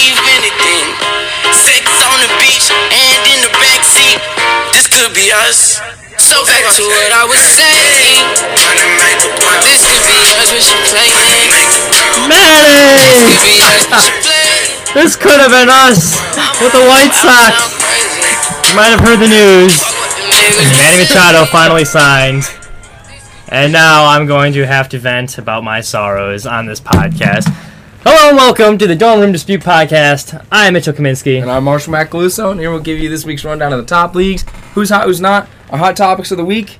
believe anything. Sex on the beach and in the backseat. This could be us. So back to what I was saying. This could be us when she playing. Manny! Could be us when she playing. This could have been us with the White Sox. You might have heard the news. Manny Machado finally signed. And now I'm going to have to vent about my sorrows on this podcast. Hello and welcome to the Dorm Room Dispute Podcast. I am Mitchell Kaminsky. And I'm Marshall Macaluso, and here we'll give you this week's rundown of the top leagues. Who's hot, who's not, our hot topics of the week.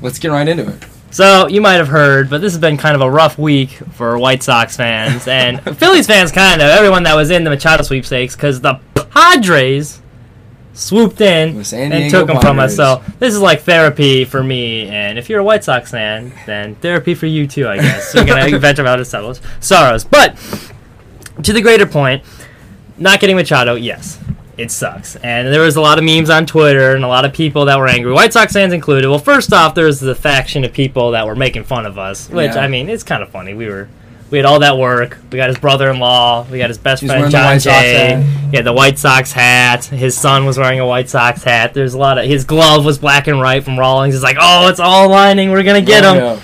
Let's get right into it. So, you might have heard, but this has been kind of a rough week for White Sox fans and Phillies fans, kind of. Everyone that was in the Machado sweepstakes because the Padres swooped in and took them from us. So, this is like therapy for me. And if you're a White Sox fan, then therapy for you too, I guess. We're going to vent about his sorrows. sorrows. But, to the greater point, not getting Machado, yes, it sucks. And there was a lot of memes on Twitter and a lot of people that were angry, White Sox fans included. Well, first off, there was the faction of people that were making fun of us, which Yeah. I mean, it's kind of funny. We were. We had all that work. We got his brother-in-law. We got his best He's friend Jon Jay. had the White Sox hat. His son was wearing a White Sox hat. There's a lot of his glove was black and white from Rawlings. It's like, oh, it's all lining. We're gonna get oh, him. Oh,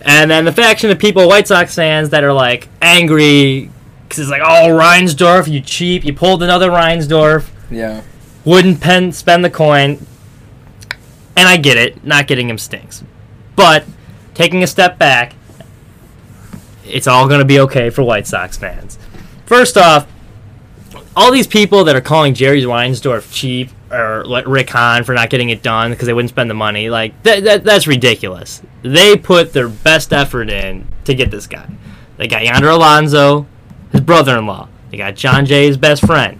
And then the faction of people, White Sox fans, that are like angry because it's like, oh, Reinsdorf, you cheap, you pulled another Reinsdorf, Yeah. wouldn't pen spend the coin. And I get it, not getting him stinks, but taking a step back, it's all gonna be okay for White Sox fans. First off, all these people that are calling Jerry Reinsdorf cheap or like Rick Hahn for not getting it done because they wouldn't spend the money, like that, that that's ridiculous. They put their best effort in to get this guy. They got Yonder Alonso, his brother-in-law. They got Jon Jay, his best friend.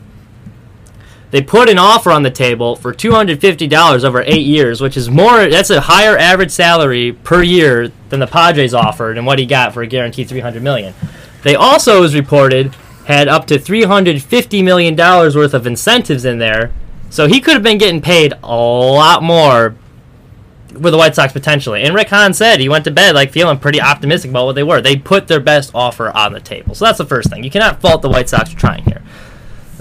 They put an offer on the table for two hundred fifty dollars over eight years, which is more. That's a higher average salary per year than the Padres offered, and what he got for a guaranteed $300 million. They also, as reported, had up to three hundred fifty million dollars worth of incentives in there, so he could have been getting paid a lot more with the White Sox potentially. And Rick Hahn said he went to bed like feeling pretty optimistic about what they were. They put their best offer on the table, so that's the first thing. You cannot fault the White Sox for trying here.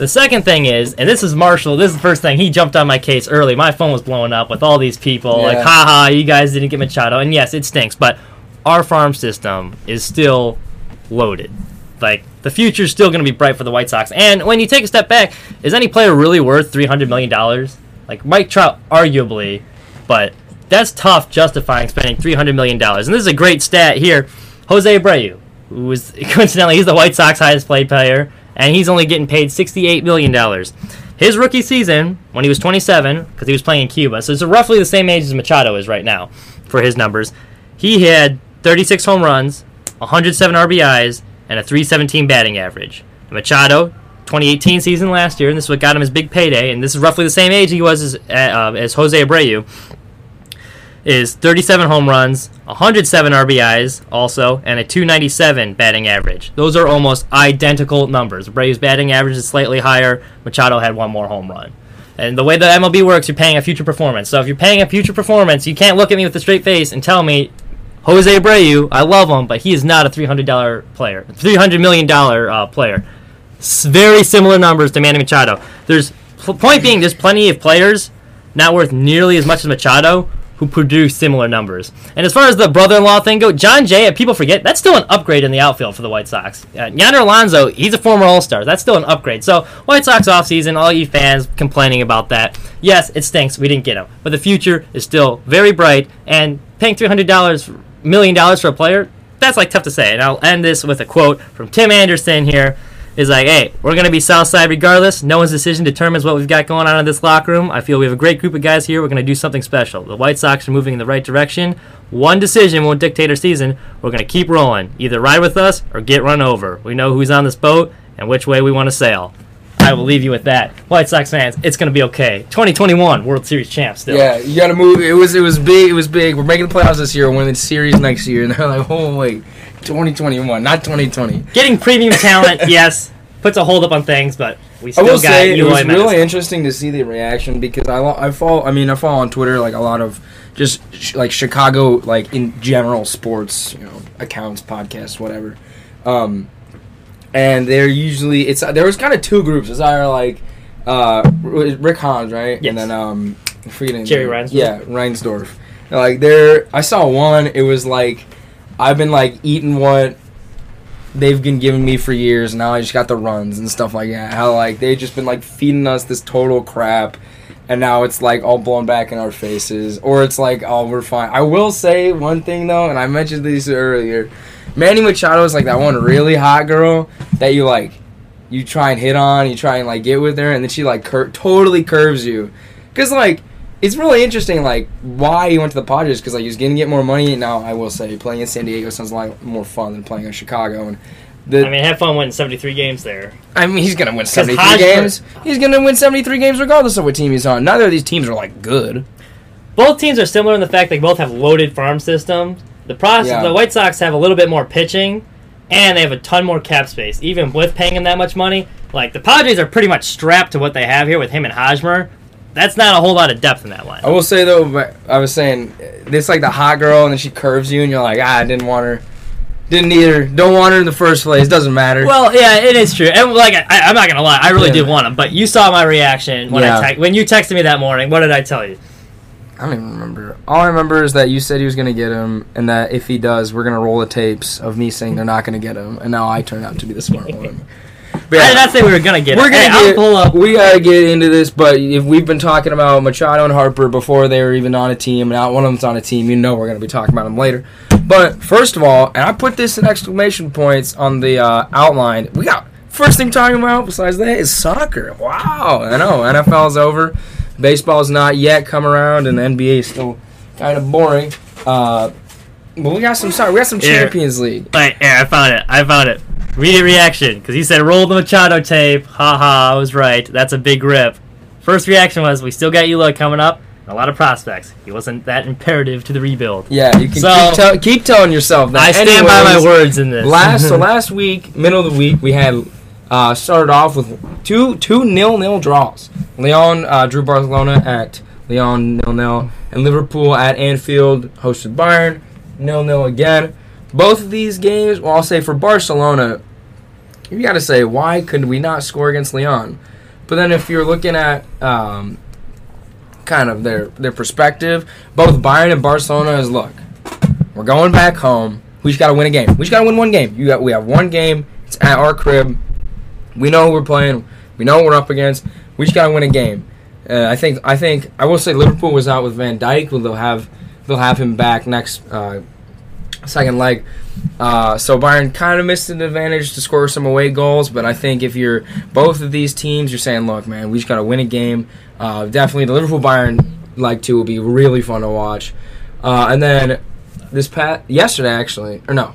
The second thing is, and this is Marshall. This is the first thing he jumped on my case early. My phone was blowing up with all these people like, Yeah. "Ha ha, you guys didn't get Machado." And yes, it stinks, but our farm system is still loaded. Like the future's still going to be bright for the White Sox. And when you take a step back, is any player really worth three hundred million dollars? Like Mike Trout, arguably, but that's tough justifying spending three hundred million dollars. And this is a great stat here. Jose Abreu, who is coincidentally he's the White Sox highest paid player, and he's only getting paid sixty-eight million dollars. His rookie season, when he was 27, because he was playing in Cuba, so it's roughly the same age as Machado is right now for his numbers. He had 36 home runs, 107 RBIs, and a 317 batting average. Machado, 2018 season last year, and this is what got him his big payday, and this is roughly the same age he was as, uh, as Jose Abreu, is 37 home runs, 107 RBIs also, and a 297 batting average. Those are almost identical numbers. Abreu's batting average is slightly higher. Machado had one more home run. And the way the MLB works, you're paying a future performance. So if you're paying a future performance, you can't look at me with a straight face and tell me Jose Abreu, I love him, but he is not a $300 player, $300 million uh, player. Very similar numbers to Manny Machado. There's point being, there's plenty of players not worth nearly as much as Machado who produce similar numbers. And as far as the brother-in-law thing go, Jon Jay, people forget that's still an upgrade in the outfield for the White Sox. Uh, Yonder Alonso, he's a former All-Star. That's still an upgrade. So White Sox offseason, all you fans complaining about that, yes, it stinks. We didn't get him, but the future is still very bright. And paying three hundred dollars, million dollars for a player, that's like tough to say. And I'll end this with a quote from Tim Anderson here. Is like, hey, we're gonna be Southside regardless. No one's decision determines what we've got going on in this locker room. I feel we have a great group of guys here. We're gonna do something special. The White Sox are moving in the right direction. One decision won't dictate our season. We're gonna keep rolling. Either ride with us or get run over. We know who's on this boat and which way we want to sail. I will leave you with that. White Sox fans, it's gonna be okay. 2021 World Series champ still. Yeah, you gotta move. It was it was big. It was big. We're making the playoffs this year. We're winning the series next year, and they're like, oh wait, 2021, not 2020. Getting premium talent, yes, puts a hold up on things, but we still I will got say it was Mendes. really interesting to see the reaction because I I follow. I mean, I follow on Twitter like a lot of just sh- like Chicago, like in general sports, you know, accounts, podcasts, whatever. Um, and they're usually it's there was kind of two groups. It's either like uh, Rick Hahn's, right? Yes. And then um, forgetting Jerry. Reinsdorf. Yeah, Reinsdorf. Like there, I saw one. It was like I've been like eating what they've been giving me for years. And now I just got the runs and stuff like that. How like they've just been like feeding us this total crap, and now it's like all blown back in our faces, or it's like oh we're fine. I will say one thing though, and I mentioned this earlier. Manny Machado is like that one really hot girl that you like. You try and hit on, you try and like get with her, and then she like cur- totally curves you. Cause like it's really interesting, like why he went to the Padres because like he was going to get more money. Now I will say playing in San Diego sounds a lot more fun than playing in Chicago. And the, I mean, have fun winning 73 games there. I mean, he's gonna win seventy three games. He's gonna win seventy three games regardless of what team he's on. Neither of these teams are like good. Both teams are similar in the fact they both have loaded farm systems. The process, Yeah. the White Sox have a little bit more pitching, and they have a ton more cap space. Even with paying him that much money, like the Padres are pretty much strapped to what they have here with him and Hosmer. That's not a whole lot of depth in that line. I will say though, but I was saying this like the hot girl, and then she curves you, and you're like, ah, I didn't want her, didn't either. don't want her in the first place. Doesn't matter. Well, yeah, it is true, and like I, I'm not gonna lie, I really Yeah. did want him. But you saw my reaction when Yeah. I te- when you texted me that morning. What did I tell you? I don't even remember. All I remember is that you said he was gonna get him, and that if he does, we're gonna roll the tapes of me saying they're not gonna get him, and now I turn out to be the smart one. But I did not say we were gonna get. We're him. gonna Hey, get, pull up. We gotta get into this, but if we've been talking about Machado and Harper before they were even on a team, and now one of them's on a team, you know we're gonna be talking about them later. But first of all, and I put this in exclamation points on the uh, outline. We got first thing talking about besides that is soccer. Wow, I know NFL's over, baseball's not yet come around, and the NBA is still kind of boring. Uh, but we got some soccer. We got some. Champions League. Here, I found it. I found it. Read reaction because he said roll the Machado tape. Ha ha, I was right. That's a big rip. First reaction was we still got Eloy coming up. A lot of prospects. He wasn't that imperative to the rebuild. Yeah, you can So- keep, tell, keep telling yourself that. I stand by my words in this. last so last week, middle of the week, we had uh, started off with two two nil nil draws. Lyon uh, drew Barcelona at Lyon nil nil, and Liverpool at Anfield hosted Bayern nil nil again. Both of these games, well, I'll say for Barcelona, you got to say why could we not score against Lyon? But then if you're looking at um, kind of their their perspective, both Bayern and Barcelona is look, we're going back home. We just got to win a game. We just got to win one game. You got we have one game. It's at our crib. We know who we're playing. We know what we're up against. We just got to win a game. Uh, I think I think I will say Liverpool was out with Van Dijk. Well, they'll have they'll have him back next uh, second leg. Uh, so Bayern kind of missed an advantage to score some away goals, but I think if you're both of these teams, you're saying, look, man, we just got to win a game. Uh, definitely, the Liverpool Bayern like two will be really fun to watch. Uh, and then this past yesterday, actually, or no,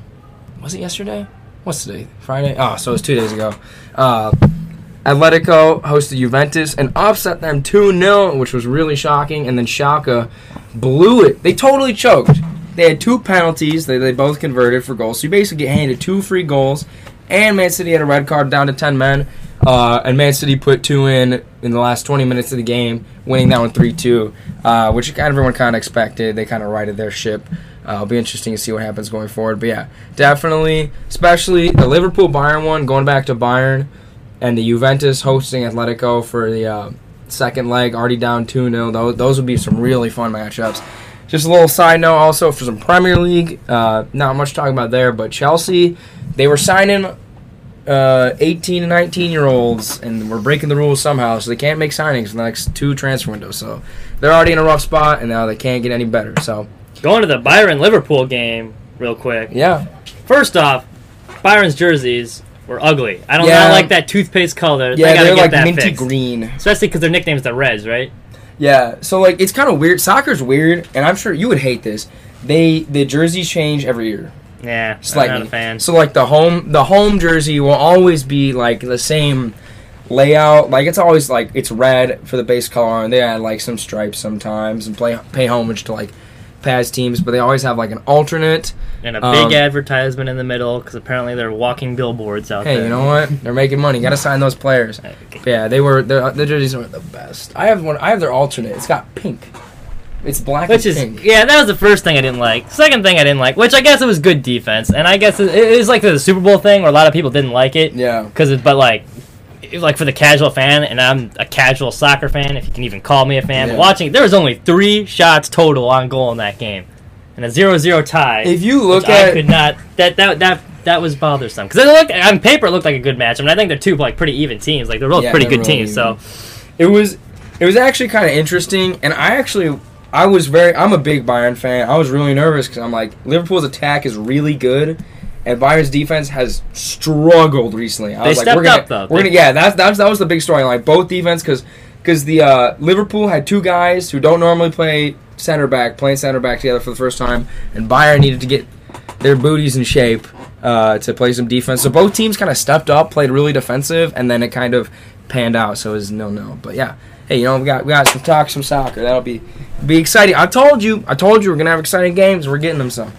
was it yesterday? What's today? Friday? Oh, so it was two days ago. Uh, Atletico hosted Juventus and upset them 2 0, which was really shocking. And then Schalke blew it. They totally choked. They had two penalties. They, they both converted for goals. So you basically get handed two free goals. And Man City had a red card down to 10 men. Uh, and Man City put two in in the last 20 minutes of the game, winning that one 3 2, uh, which everyone kind of expected. They kind of righted their ship. Uh, it'll be interesting to see what happens going forward. But yeah, definitely, especially the Liverpool Bayern one, going back to Bayern, and the Juventus hosting Atletico for the uh, second leg, already down 2 0. Those, those would be some really fun matchups. Just a little side note also for some Premier League, uh, not much talking about there, but Chelsea, they were signing uh, 18 and 19 year olds, and we're breaking the rules somehow, so they can't make signings in the next two transfer windows. So they're already in a rough spot, and now they can't get any better. So, Going to the Bayern Liverpool game real quick. yeah. First off, Bayern's jerseys were ugly. I don't Yeah. like that toothpaste color. Yeah, they get like that minty fixed. green. Especially because their nickname is the Reds, right? Yeah, so like it's kind of weird. Soccer's weird, and I'm sure you would hate this. They the jerseys change every year, Yeah, slightly. I'm not a fan. So like the home the home jersey will always be like the same layout. Like it's always like it's red for the base color, and they add like some stripes sometimes and play pay homage to like past teams. But they always have like an alternate. and a um, big advertisement in the middle because apparently they're walking billboards out Hey, there. Hey, you know what? They're making money. Got to sign those players. Okay. Yeah, they were the the jerseys were the best. I have one. I have their alternate. It's got pink. It's black Which is pink. yeah, that was the first thing I didn't like. Second thing I didn't like, which I guess it was good defense, and I guess it, it was like the Super Bowl thing where a lot of people didn't like it. Yeah. Because but like, like for the casual fan, and I'm a casual soccer fan, if you can even call me a fan. Yeah. Watching, there was only three shots total on goal in that game, and a 0-0 tie. If you look at, I could not that that that that was bothersome because it looked on paper it looked like a good match. I mean, I think they're two like pretty even teams. Like they're both Yeah, pretty they're good really teams. So it was it was actually kind of interesting, and I actually I was very I'm a big Bayern fan. I was really nervous because I'm like Liverpool's attack is really good, and Bayern's defense has struggled recently. I They was like, stepped we're gonna, up, though. We're gonna yeah, that's that's that was the big story. Like both defense because because the uh, Liverpool had two guys who don't normally play center back playing center back together for the first time, and Bayern needed to get their booties in shape uh, to play some defense. So both teams kind of stepped up, played really defensive, and then it kind of panned out. So it was no no. But yeah, hey, you know we got we got some talk, some soccer. That'll be be exciting. I told you, I told you we're gonna have exciting games. We're getting them some.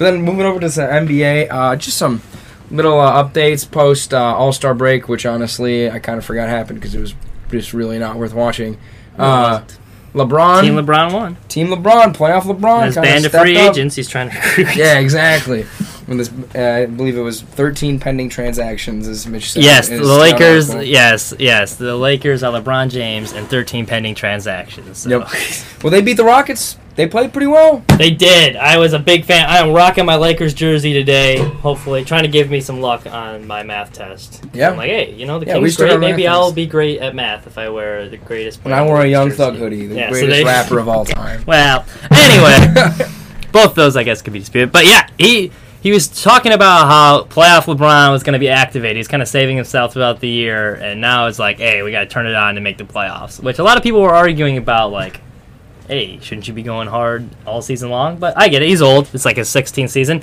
But then moving over to the NBA, uh, just some little uh, updates post uh, All Star break, which honestly I kind of forgot happened because it was just really not worth watching. Uh, LeBron, Team LeBron won. Team LeBron, playoff LeBron, His band of free up. agents. He's trying to recruit. Yeah, exactly. When this, uh, I believe it was 13 pending transactions, as Mitch said. Yes, the Lakers. Yes, yes, the Lakers are LeBron James and 13 pending transactions. So. Yep. Well, they beat the Rockets. They played pretty well. They did. I was a big fan. I am rocking my Lakers jersey today. Hopefully, trying to give me some luck on my math test. Yeah. I'm like, hey, you know, the Yeah, King's great. Maybe. I'll be great at math if I wear the greatest. And I wore a Young jersey. Thug hoodie, the Yeah, so greatest they- rapper of all time. Well, anyway, both those I guess could be disputed. But yeah, he he was talking about how playoff LeBron was going to be activated. He's kind of saving himself throughout the year, and now it's like, hey, we got to turn it on to make the playoffs. Which a lot of people were arguing about, like, hey, shouldn't you be going hard all season long? But I get it. He's old. It's like his 16th season.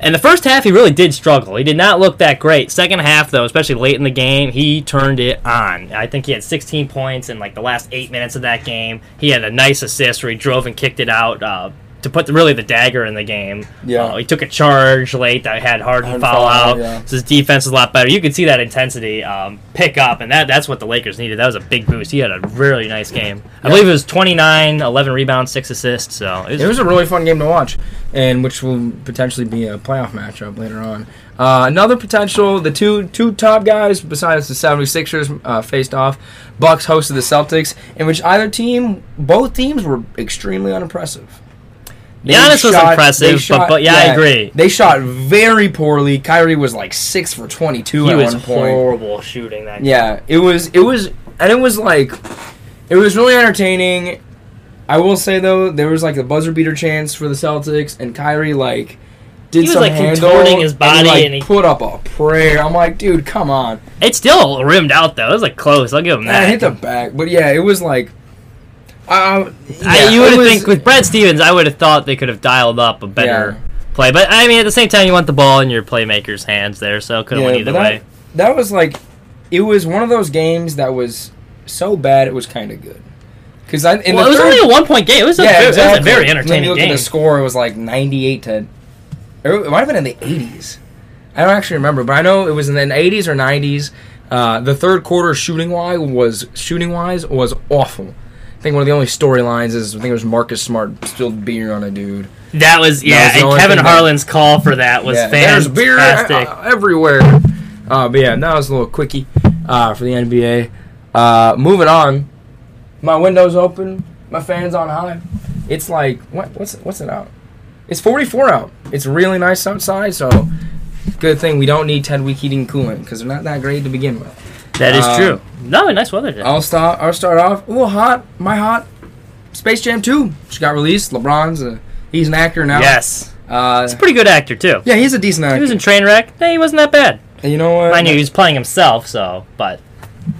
And the first half, he really did struggle. He did not look that great. Second half, though, especially late in the game, he turned it on. I think he had 16 points in like the last eight minutes of that game. He had a nice assist where he drove and kicked it out uh, to put the, really the dagger in the game. Yeah. Uh, he took a charge late that had Harden Harden foul foul out. yeah. So his defense is a lot better. You could see that intensity um, pick up, and that that's what the Lakers needed. That was a big boost. He had a really nice game. I Yeah. believe it was 29, 11 rebounds, 6 assists. So it was, It was a really fun game to watch, and which will potentially be a playoff matchup later on. Uh, another potential, the two two top guys besides the 76ers uh, faced off. Bucks hosted the Celtics, in which either team, both teams were extremely unimpressive. They Giannis was impressive, they but, but yeah, I agree. They shot very poorly. Kyrie was like six for 22 He at was one point. horrible shooting that. Yeah, it was it was and it was like it was really entertaining. I will say though, there was like a buzzer beater chance for the Celtics and Kyrie like did He was, some like, handle contorting his and, body like, and he- put up a prayer. I'm like, dude, come on. It's still rimmed out though. It was like close. I'll give him that. hit the back, but yeah, it was like uh, I, you would was- think with Brad Stevens, I would have thought they could have dialed up a better Yeah. play. But I mean, at the same time, you want the ball in your playmaker's hands there, so it could have Yeah, went either that- way. that was like it was one of those games that was so bad it was kind of good. Because I in Well, the it was third- only a one point game. It was a, yeah, it exactly. was a very entertaining you look game. at the score; it was like ninety-eight to. It might have been in the eighties. I don't actually remember, but I know it was in the eighties or nineties. Uh, the third quarter shooting wise was shooting wise was awful. I think one of the only storylines is I think it was Marcus Smart spilled beer on a dude. That was yeah, was and Kevin thing that- Harlan's call for that was Yeah, there's beer fantastic. uh, everywhere. Uh, but yeah, that was a little quickie uh, for the NBA. Uh, moving on, my window's open, my fan's on high. It's like what, what's what's it out? It's 44 out. It's really nice outside, so good thing we don't need 10 week heating and cooling because they're not that great to begin with. That is um, true. No, nice weather today. I'll start. I'll start off a little hot. My hot. Space Jam 2, which got released. LeBron's a, he's an actor now. yes, Uh, he's a pretty good actor too. yeah, he's a decent actor. He was in Trainwreck. Hey, he wasn't that bad. And you know what? I knew he was playing himself, so but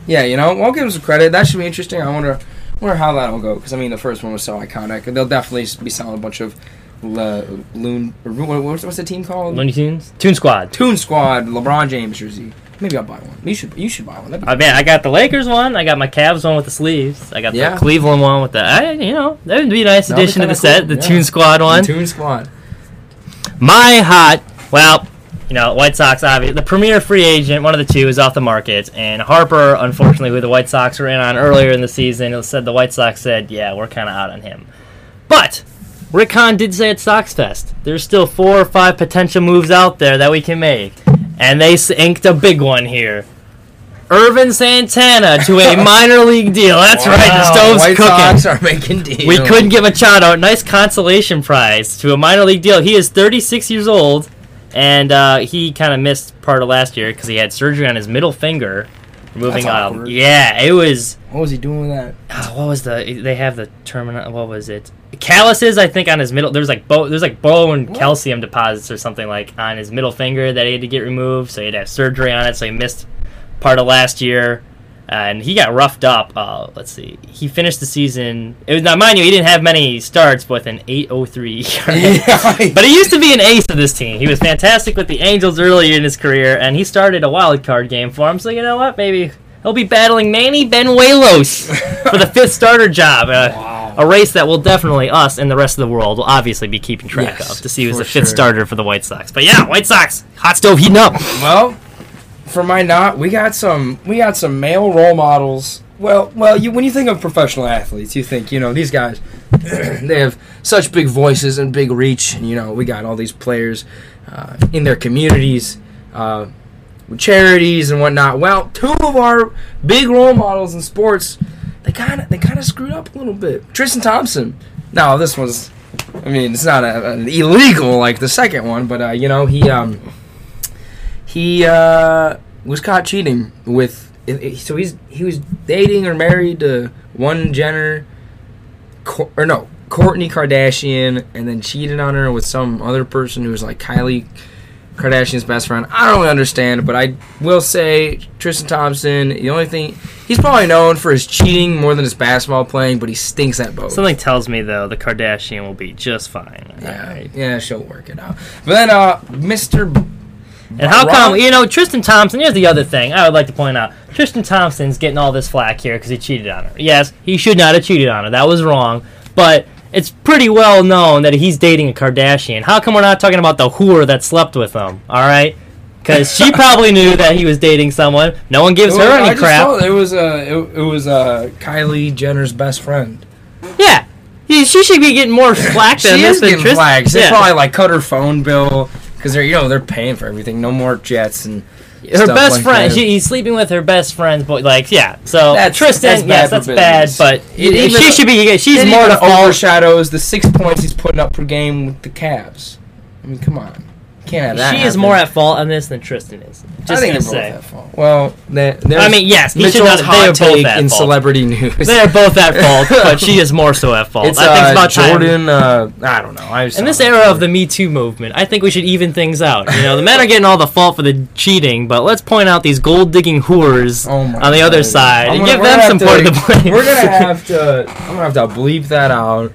Yeah, you know, we'll give him some credit. That should be interesting. I wonder, wonder how that'll go. Because I mean, the first one was so iconic. They'll definitely be selling a bunch of uh, loon. What's, what's the team called? Looney Tunes, Toon Squad. Toon Squad. LeBron James jersey. Maybe I'll buy one. You should. You should buy one. I mean, I got the Lakers one. I got my Cavs one with the sleeves. I got Yeah. the Cleveland one with the. I, you know, that would be a nice That'd addition to the kinda set. The yeah. Toon Squad one. Toon Squad. My hot, well, you know, White Sox, obviously, the premier free agent, one of the two, is off the market. And Harper, unfortunately, who the White Sox were in on earlier in the season, it said the White Sox said, yeah, we're kind of out on him. But Rick Hahn did say at Sox Fest, there's still four or five potential moves out there that we can make, and they inked a big one here. Ervin Santana to a minor league deal. That's right, the stove's White cooking. Sox are making deals. We couldn't give Machado a nice consolation prize to a minor league deal. He is 36 years old, and uh, he kind of missed part of last year because he had surgery on his middle finger. Removing, That's um, yeah, it was. What was he doing with that? ah, what was the? They have the terminal. What was it? Calluses, I think, on his middle. There's like bo- There's like bone What? calcium deposits or something like on his middle finger that he had to get removed. So he had to have surgery on it. So he missed part of last year. and he got roughed up. Uh, let's see. He finished the season. It was now, mind you, he didn't have many starts, but with an 8.03 ERA. But he used to be an ace of this team. He was fantastic with the Angels earlier in his career, and he started a wild card game for him. So you know what? Maybe he'll be battling Manny Banuelos for the fifth starter job. Uh, Wow. A race that will definitely us and the rest of the world will obviously be keeping track Yes, of to see who's the fifth sure. starter for the White Sox. But yeah, White Sox hot stove heating up. Well, for my not, we got some we got some male role models. Well, well, you when you think of professional athletes, you think you know these guys. they have such big voices and big reach, and you know we got all these players uh, in their communities, uh, charities and whatnot. Well, two of our big role models in sports, they kind of they kind of screwed up a little bit. Tristan Thompson. Now this was, I mean, it's not a, an illegal like the second one, but uh, you know he um he uh, was caught cheating with. it- it- So he's he was dating or married to one Jenner, or no Kourtney Kardashian, and then cheated on her with some other person who was like Kylie Kardashian's best friend. I don't really understand, but I will say Tristan Thompson. The only thing he's probably known for his cheating more than his basketball playing, but he stinks at both. Something tells me though the Kardashian will be just fine. yeah, Alright. yeah, she'll work it out. But then, uh, Mister. And how Rob- come you know Tristan Thompson? Here's the other thing I would like to point out: Tristan Thompson's getting all this flack here because he cheated on her. Yes, he should not have cheated on her. That was wrong. But it's pretty well known that he's dating a Kardashian. How come we're not talking about the whore that slept with him? All right, because she probably knew that he was dating someone. No one gives her I any just crap. told- it was uh, it, it was uh, Kylie Jenner's best friend. Yeah, he, she should be getting more flack than She this is getting Tristan. flags. They Yeah. probably like cut her phone bill because they're you know they're paying for everything. No more jets and her best friend. She, he's sleeping with her best friend's boy. Like, yeah. So That's- Tristan, that's yes, that's bad. But It even- she should be. She's more to overshadows the six points he's putting up per game with the Cavs. I mean, come on, can't have that. She is happen. more at fault on this than Tristan is. Just I think gonna they're both say. at fault. Well, they, I mean, yes, he should Mitchell's not. They are hot both take at in fault. celebrity news. They are both at fault, but she is more so at fault. It's I think uh, it's about time. Jordan. Uh, I don't know. I In this era of the Me Too movement, I think we should even things out. You know, the men are getting all the fault for the cheating, but let's point out these gold digging whores Oh my on the other God. side I'm and gonna- give we're them gonna some have part to- of the blame. We're gonna have to. I'm gonna have to bleep that out.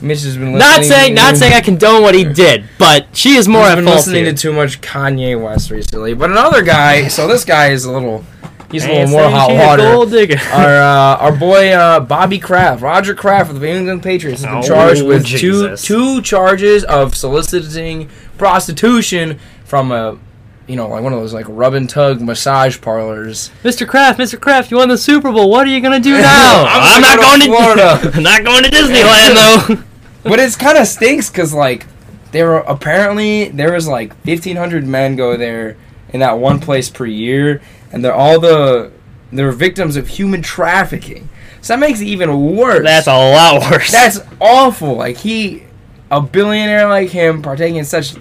Mitch has been listening. not saying, not saying I condone what he did, but she is more He's at been fault listening here. to too much Kanye West recently. But another guy. So this guy is a little. He's a little more hot water. Gold digger. Our uh, our boy uh, Bobby Kraft, Roger Kraft of the New England Patriots, has been Oh, charged with Jesus. two two charges of soliciting prostitution from a. You know, like one of those like rub and tug massage parlors. Mr. Kraft, Mr. Kraft, you won the Super Bowl. What are you gonna do now? I'm not gonna going to to Florida. not going to Disneyland though. But it's kind of stinks because like there were apparently there was like 1500 men go there in that one place per year and they're all the they're victims of human trafficking so that makes it even worse That's a lot worse. that's awful like he a billionaire like him partaking in such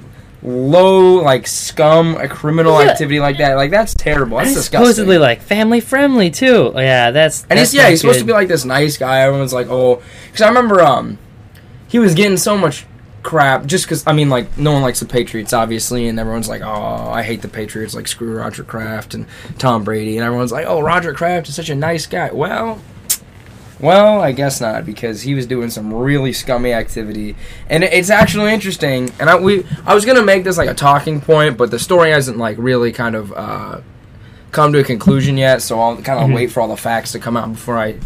low like scum a criminal Yeah. activity like that like that's terrible that's supposedly like family friendly too. Yeah, that's and that's he's yeah, he's supposed to be like this nice guy. Everyone's like, oh, because I remember um, he was getting so much crap just because I mean like no one likes the Patriots obviously, and everyone's like, oh, I hate the Patriots, like screw Roger Kraft and Tom Brady, and everyone's like, oh, Roger Kraft is such a nice guy. Well. Well, I guess not because he was doing some really scummy activity, and it's actually interesting. And I we I was gonna make this like a talking point, but the story hasn't like really kind of uh, come to a conclusion yet. So I'll kind of Mhm. wait for all the facts to come out before I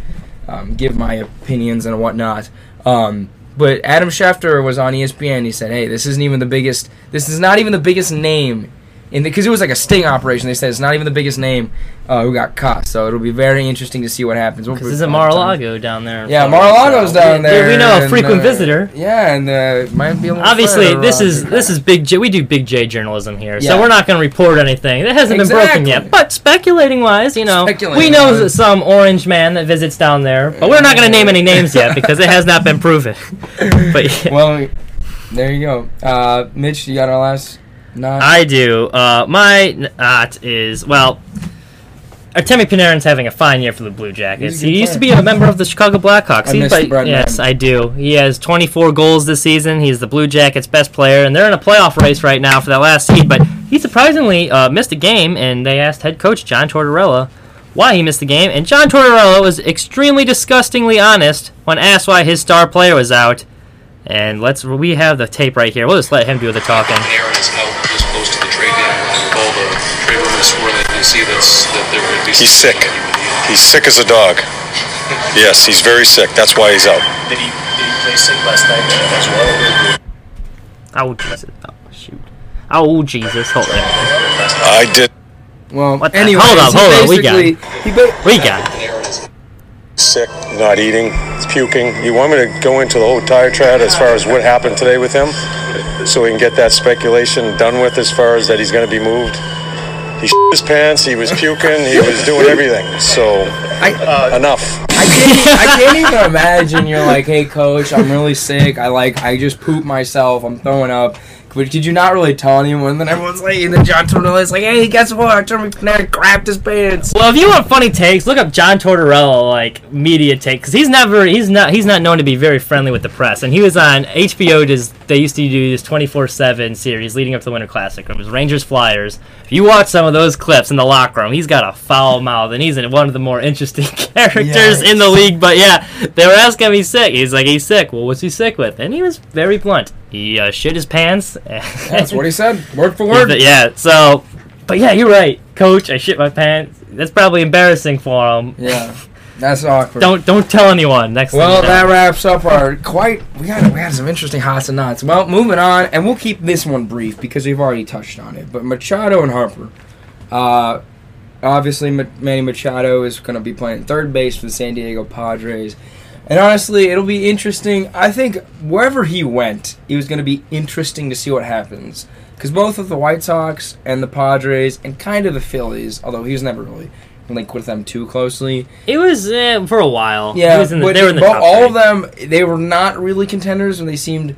um, give my opinions and whatnot. Um, but Adam Schefter was on ESPN. He said, "Hey, this isn't even the biggest. This is not even the biggest name in because it was like a sting operation. They said it's not even the biggest name uh, who got caught. So it'll be very interesting to see what happens. We'll Because be- it's in Mar-a-Lago down there. Yeah, Mar-a-Lago's so down there. We know a and, frequent uh, visitor. Yeah, and uh, might be a little Obviously, this is this is big J. We do big J journalism here, so we're not going to report anything that hasn't been broken yet. But speculating wise, you know, we know some orange man that visits down there, but we're not going to name any names yet because it has not been proven. but yeah, Well, there you go. Uh, Mitch, you got our last. Nod? I do. Uh, my not is well. Artemi Panarin's having a fine year for the Blue Jackets. He's a good He used to be a member of the Chicago Blackhawks. I miss by- the yes, man. I do. He has 24 goals this season. He's the Blue Jackets' best player, and they're in a playoff race right now for that last seed. But he surprisingly uh, missed a game, and they asked head coach John Tortorella why he missed the game, and John Tortorella was extremely disgustingly honest when asked why his star player was out. And let's we have the tape right here. We'll just let him do the talking. You see that's, that there could be. He's sick. He's sick as a dog. Yes, he's very sick. That's why he's out. Did he, did he play sick last night as well? Oh Jesus! Oh shoot! Oh Jesus! Hold on. I did well, What the- anyways, hold up, hold up, we got basically- He ba- We got it. Sick, not eating, puking. You want me to go into the whole diatribe as far as what happened today with him, so we can get that speculation done with as far as that he's going to be moved. He shit his pants. He was puking. He was doing everything. So I, enough. I can't, I can't even imagine you're like, hey coach, I'm really sick. I like, I just pooped myself. I'm throwing up. But did you not really tell anyone? And then everyone's like, and then John Tortorella's like, hey, guess what? Jeremy Panarin crapped his pants. Well, if you want funny takes, look up John Tortorella like media take because he's never he's not he's not known to be very friendly with the press. And he was on HBO. Does they used to do this twenty four seven series leading up to the Winter Classic? It was Rangers Flyers. If you watch some of those clips in the locker room, he's got a foul mouth and he's one of the more interesting characters in the league. But yeah, they were asking him he's sick. He's like he's sick. Well, what's he sick with? And he was very blunt. He uh, shit his pants. That's what he said, word for word. Yeah, so, but yeah, you're right, Coach. I shit my pants. That's probably embarrassing for him. Yeah, that's awkward. Don't don't tell anyone. Next. Well, that wraps up our quite. We got we had some interesting hots and knots. Well, moving on, and we'll keep this one brief because we've already touched on it. But Machado and Harper, uh, obviously Ma- Manny Machado is going to be playing third base for the San Diego Padres, and honestly, it'll be interesting. I think wherever he went, it was going to be interesting to see what happens because both of the White Sox and the Padres and kind of the Phillies, although he was never really linked with them too closely. it was uh, for a while. Yeah, He was in the, but they were in the but top all three. of them, they were not really contenders, and they seemed.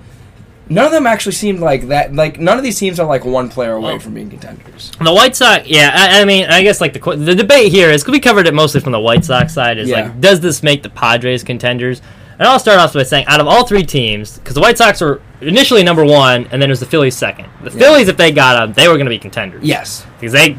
None of them actually seemed like that. Like none of these teams are like one player away oh. from being contenders. The White Sox, yeah. I, I mean, I guess like the the debate here is because we covered it mostly from the White Sox side. Is Yeah. like, does this make the Padres contenders? And I'll start off by saying, out of all three teams, because the White Sox were initially number one, and then it was the Phillies second. The Phillies, if they got them, they were going to be contenders. Yes, because they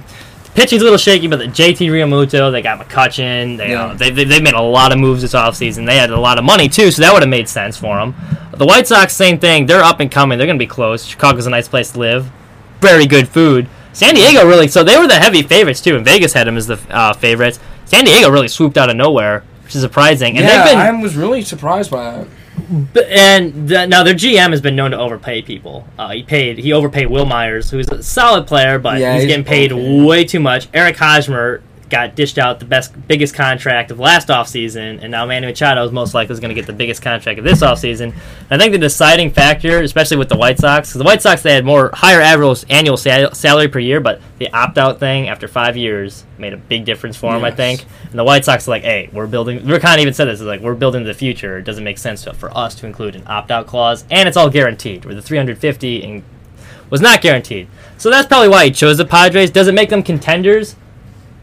pitching's a little shaky, but the JT Realmuto, they got McCutchen, they, Yeah. uh, they, they they made a lot of moves this offseason. They had a lot of money too, so that would have made sense for them. The White Sox, same thing. They're up and coming. They're going to be close. Chicago's a nice place to live. Very good food. San Diego really, so they were the heavy favorites too, and Vegas had them as the uh, favorites. San Diego really swooped out of nowhere, which is surprising. And yeah, they've been I was really surprised by that. And the, now their GM has been known to overpay people. Uh, he paid he overpaid Wil Myers, who's a solid player, but Yeah, he's, he's getting paid okay. way too much. Eric Hosmer got dished out the best biggest contract of last offseason, and now Manny Machado is most likely going to get the biggest contract of this offseason. I think the deciding factor, especially with the White Sox, because the White Sox they had more higher average annual sal- salary per year, but the opt out thing after five years made a big difference for them. I think. And the White Sox are like, hey, we're building. We're kind of even said this is like we're building the future. It doesn't make sense for us to include an opt-out clause, and it's all guaranteed. Where the 350 and was not guaranteed. So that's probably why he chose the Padres. Does it make them contenders?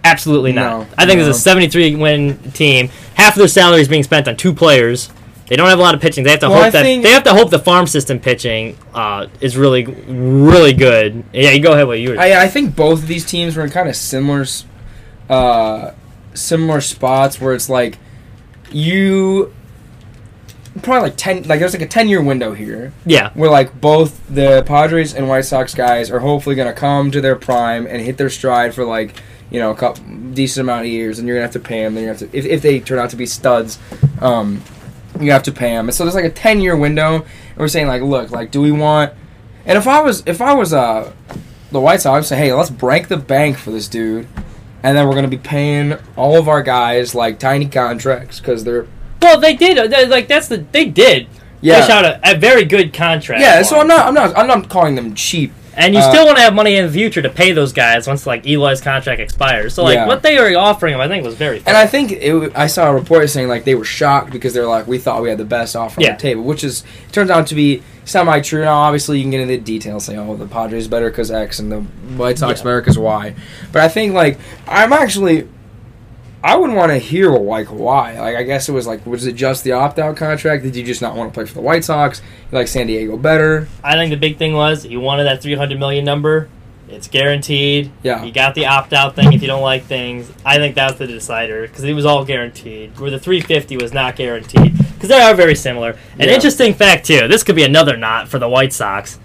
Absolutely not. No, I think no. there's a 73 win team. Half of their salary is being spent on two players. They don't have a lot of pitching. They have to Well, I hope that think- they have to hope the farm system pitching uh, is really, really good. Yeah, you go ahead. What you were? I, I think both of these teams were in kind of similar, uh, similar spots where it's like you probably like ten like there's like a ten year window here yeah, where like both the Padres and White Sox guys are hopefully gonna come to their prime and hit their stride for like you know a couple, decent amount of years, and you're gonna have to pay them. Then you have to if, if they turn out to be studs, um, you have to pay them. And so there's like a ten year window, and we're saying like, look, like, do we want? And if I was if I was uh the White Sox I'd say, "Hey, let's break the bank for this dude, and then we're gonna be paying all of our guys like tiny contracts because they're Well, they did. uh, they- Like that's the they did. yeah, Dish out a, a very good contract. yeah." So. I'm not, I'm not, I'm not calling them cheap. And you Uh, still want to have money in the future to pay those guys once like Eloy's contract expires. So like Yeah. what they were offering him, I think was very. Fair. And I think it, I saw a report saying like they were shocked because they're like we thought we had the best offer on the table, which is turns out to be semi true. Now obviously you can get into the details, say oh the Padres better because X and the White Sox Yeah. better because Y, but I think like I'm actually I wouldn't want to hear like why. Like I guess it was like was it just the opt out contract? Did you just not want to play for the White Sox? You like San Diego better? I think the big thing was you wanted that 300 million number. It's guaranteed. Yeah. You got the opt out thing if you don't like things. I think that's the decider because it was all guaranteed. Where the 350 was not guaranteed because they are very similar. An Yeah. interesting fact too. This could be another knot for the White Sox.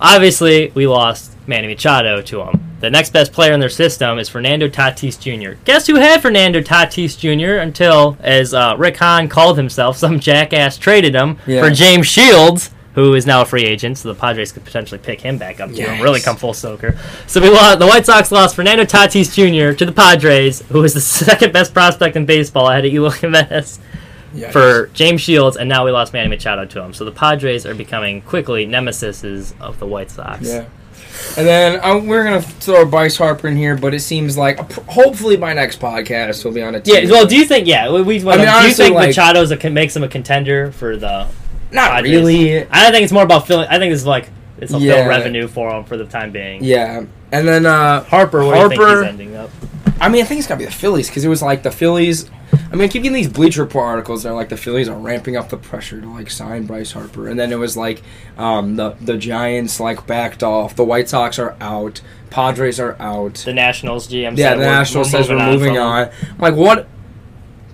Obviously, we lost Manny Machado to him. The next best player in their system is Fernando Tatis Jr. Guess who had Fernando Tatis Jr. until, as uh, Rick Hahn called himself, some jackass traded him Yeah. for James Shields, who is now a free agent, so the Padres could potentially pick him back up too and really come full soaker. So we lost, the White Sox lost Fernando Tatis Jr. to the Padres, who is the second best prospect in baseball ahead of Eloy Jimenez for James Shields, and now we lost Manny Machado to him. So the Padres are becoming quickly nemesises of the White Sox. Yeah. And then uh, we're gonna throw Bryce Harper in here, but it seems like uh, hopefully by next podcast we'll be on a team. Yeah, well, do you think? Yeah, we. we I mean, do you honestly, think like- Machado's a, con- makes him a contender for the? not Padres? really. I don't think it's more about filling. I think it's like it's a Yeah. fill revenue for him for the time being. Yeah, and then uh, Harper, where do you think Harper- he's ending up? I mean, I think it's gotta be the Phillies because it was like the Phillies. I mean, I keep getting these Bleacher Report articles that are like the Phillies are ramping up the pressure to like sign Bryce Harper, and then it was like um, the the Giants like backed off, the White Sox are out, Padres are out. The Nationals GM. yeah, the Nationals says we're moving from on. I'm like, what?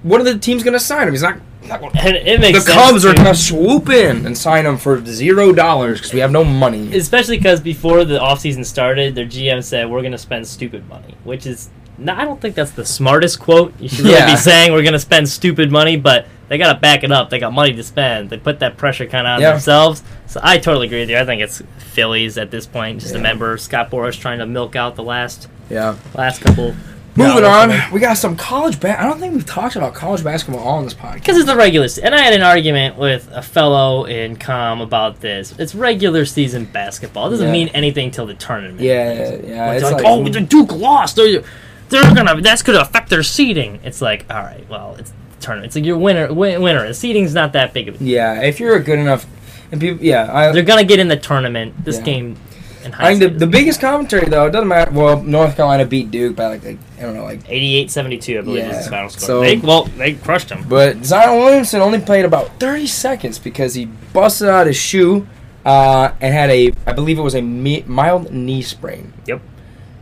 What are the teams gonna sign him? He's not. not gonna, him. And it makes the Cubs are gonna swoop in and sign him for zero dollars because we have no money. especially because before the offseason started, their GM said we're going to spend stupid money, which is no, I don't think that's the smartest quote. You should really Yeah. be saying we're going to spend stupid money, but they got to back it up. They got money to spend. They put that pressure kind of on Yeah. themselves. So I totally agree with you. I think it's Phillies at this point. Just Yeah. member Scott Boras trying to milk out the last Yeah. last couple. Moving on, we got some college. Ba- I don't think we've talked about college basketball all on this podcast. Because it's the regular season. And I had an argument with a fellow in com about this. It's regular season basketball. It doesn't Yeah. mean anything till the tournament. Yeah, yeah, yeah. It's It's like, like, oh, the Duke lost. They're, they're gonna. That's gonna affect their seeding. It's like, all right, well, it's tournament. It's like your winner. Win, winner. The seeding's not that big of a. yeah. If you're a good enough, and people, yeah, I, They're gonna get in the tournament. This Yeah. game. In I think the, the biggest commentary though, it doesn't matter. Well, North Carolina beat Duke by like, like I don't know, like. 88-72, I believe, Yeah, was the final score. so- they, well, they crushed them. But Zion Williamson only played about 30 seconds because he busted out his shoe uh, and had a, I believe it was a mi- mild knee sprain. Yep.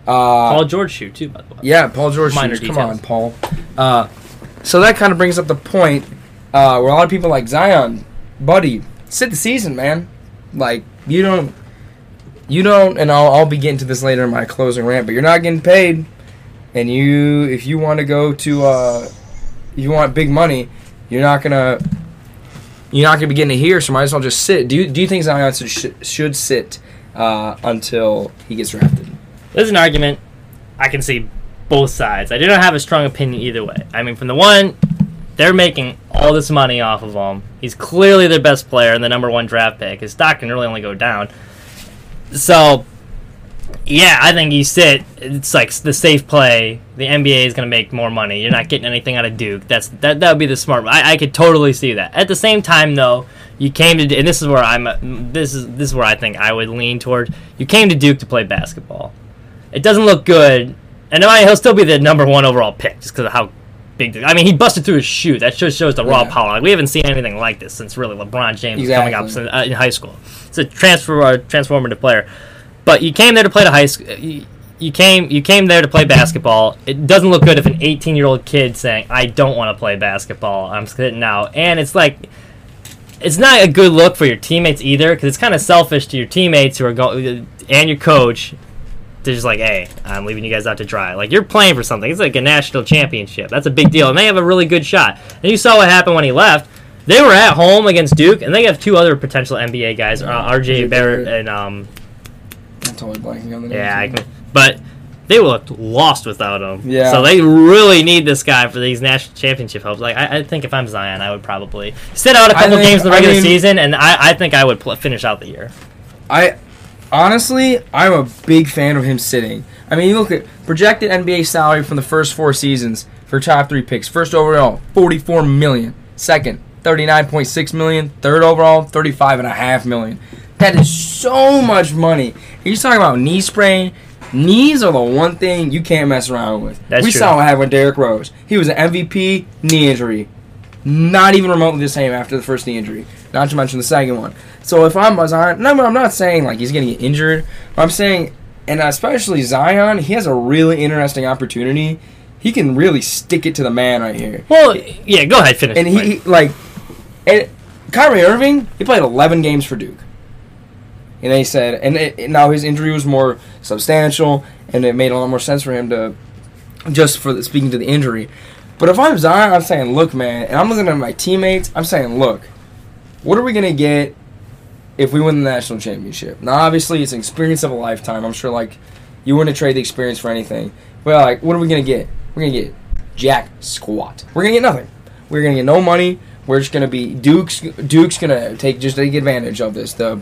Uh, Paul George shoe too, by the way. Yeah, Paul George Minor shoes. Come on, Paul. Uh, so that kind of brings up the point uh, where a lot of people like Zion, buddy, sit the season, man. Like you don't, you don't, and I'll, I'll be getting to this later in my closing rant. But you're not getting paid, and you, if you want to go to, uh, you want big money, you're not gonna, you're not gonna be getting it here. So might as well just sit. Do you, do you think Zion should, should sit uh, until he gets drafted? There's an argument. I can see both sides. I do not have a strong opinion either way. I mean, from the one, they're making all this money off of him. He's clearly their best player and the number one draft pick. His stock can really only go down. So, yeah, I think you sit. It's like the safe play. The NBA is going to make more money. You're not getting anything out of Duke. That's that. That would be the smart. I, I could totally see that. At the same time, though, you came to, and this is where I'm. This is this is where I think I would lean toward. You came to Duke to play basketball. It doesn't look good, and I he'll still be the number one overall pick just because of how big. The, I mean, he busted through his shoe. That just shows the raw Yeah. power. Like, we haven't seen anything like this since really LeBron James was coming up since, uh, in high school. It's a transfer, uh, transformative player. But you came there to play the high school. You, you came you came there to play basketball. It doesn't look good if an 18 year old kid saying I don't want to play basketball. I'm sitting out, and it's like it's not a good look for your teammates either because it's kind of selfish to your teammates who are going and your coach. They're just like, hey, I'm leaving you guys out to dry. Like you're playing for something. It's like a national championship. That's a big deal, and they have a really good shot. And you saw what happened when he left. They were at home against Duke, and they have two other potential NBA guys, uh, RJ RJ Barrett and um, I'm totally blanking on the name. Yeah, I can, but they looked lost without him. Yeah. So they really need this guy for these national championship hopes. Like I, I think if I'm Zion, I would probably sit out a couple think- games in the I regular mean- season, and I, I think I would pl- finish out the year. I honestly, I'm a big fan of him sitting. I mean, you look at projected NBA salary from the first four seasons for top three picks. First overall, 44 million. Second, 39.6 million. Third overall, 35 and a half million. That is so much money. You're talking about knee sprain. Knees are the one thing you can't mess around with. That's we true. saw what happened with Derrick Rose. He was an MVP, knee injury. Not even remotely the same after the first knee injury. Not to mention the second one. So if I'm Zion, no, I'm not saying like he's gonna get injured. I'm saying, and especially Zion, he has a really interesting opportunity. He can really stick it to the man right here. Well, yeah, go ahead, finish. And he, he like, and Kyrie Irving, he played 11 games for Duke. And they said, and it- now his injury was more substantial, and it made a lot more sense for him to, just for the, speaking to the injury. But if I'm Zion, I'm saying, look, man, and I'm looking at my teammates, I'm saying, look, what are we gonna get if we win the national championship? Now, obviously, it's an experience of a lifetime. I'm sure, like, you wouldn't trade the experience for anything. Well, like, what are we gonna get? We're gonna get jack squat. We're gonna get nothing. We're gonna get no money. We're just gonna be Duke's. Duke's gonna take just take advantage of this. The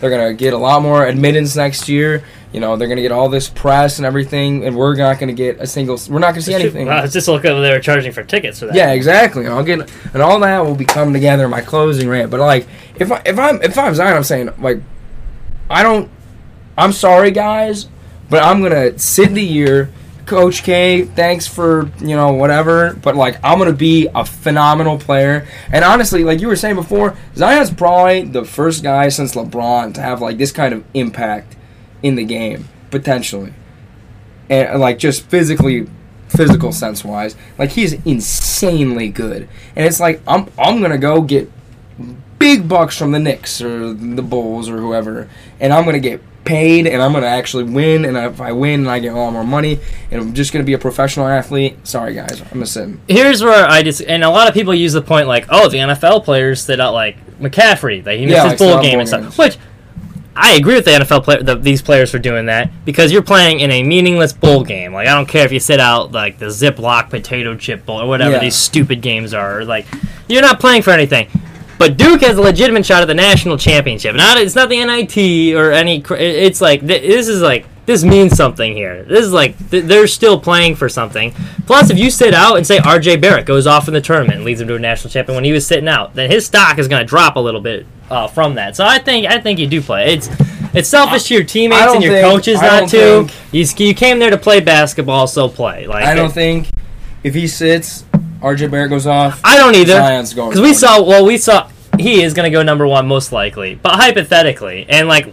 they're gonna get a lot more admittance next year. You know, they're gonna get all this press and everything, and we're not gonna get a single. We're not gonna see anything. Wow, let's just look at what they were charging for tickets for that. Yeah, exactly. I'll get and all that will be coming together in my closing rant. But like, if I if I'm if I'm Zion, I'm saying like, I don't. I'm sorry, guys, but I'm gonna sit the year. Coach K, thanks for you know whatever, but like I'm gonna be a phenomenal player. And honestly, like you were saying before, Zion's probably the first guy since LeBron to have like this kind of impact in the game potentially, and like just physically, physical sense wise, like he's insanely good. And it's like I'm I'm gonna go get big bucks from the Knicks or the Bulls or whoever, and I'm gonna get paid and I'm gonna actually win. And if I win, and I get a lot more money, and I'm just gonna be a professional athlete. Sorry guys, I'm gonna sit. Here's where I just and a lot of people use the point like, oh, the NFL players sit out like McCaffrey, that he missed Yeah, his like, bowl game and stuff. games. Which I agree with the NFL player, the, these players for doing that because you're playing in a meaningless bowl game. Like I don't care if you sit out like the Ziploc potato chip bowl or whatever Yeah. these stupid games are. Or, like you're not playing for anything. But Duke has a legitimate shot at the national championship. Not it's not the NIT or any. It's like this is like this means something here. This is like th- they're still playing for something. Plus, if you sit out and say R.J. Barrett goes off in the tournament and leads them to a national champion when he was sitting out, then his stock is going to drop a little bit uh, from that. So I think I think you do play. It's it's selfish to your teammates and your think- coaches not to. You, you came there to play basketball, so play. Like I don't think if he sits, RJ Barrett goes off. I don't either. Because we saw, well, we saw he is going to go number one most likely, but hypothetically, and like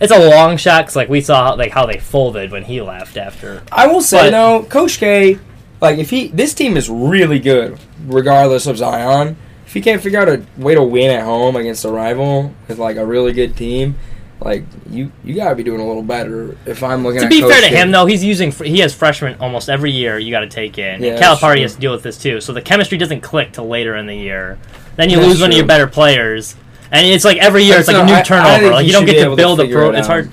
it's a long shot because like we saw like how they folded when he left after. I will say But- though, Coach K, like if he this team is really good, regardless of Zion. If he can't figure out a way to win at home against a rival with like a really good team, like you you gotta be doing a little better. If I'm looking To be Coach fair to K. him, though, he's using he has freshmen almost every year. You got to take in. Yeah, Calipari has to deal with this too, so the chemistry doesn't click till later in the year. Then you That's lose one of your better players, and it's like every year it's like a new I- I turnover. think like he you don't should get to able to build a figure pro. it It's out. hard.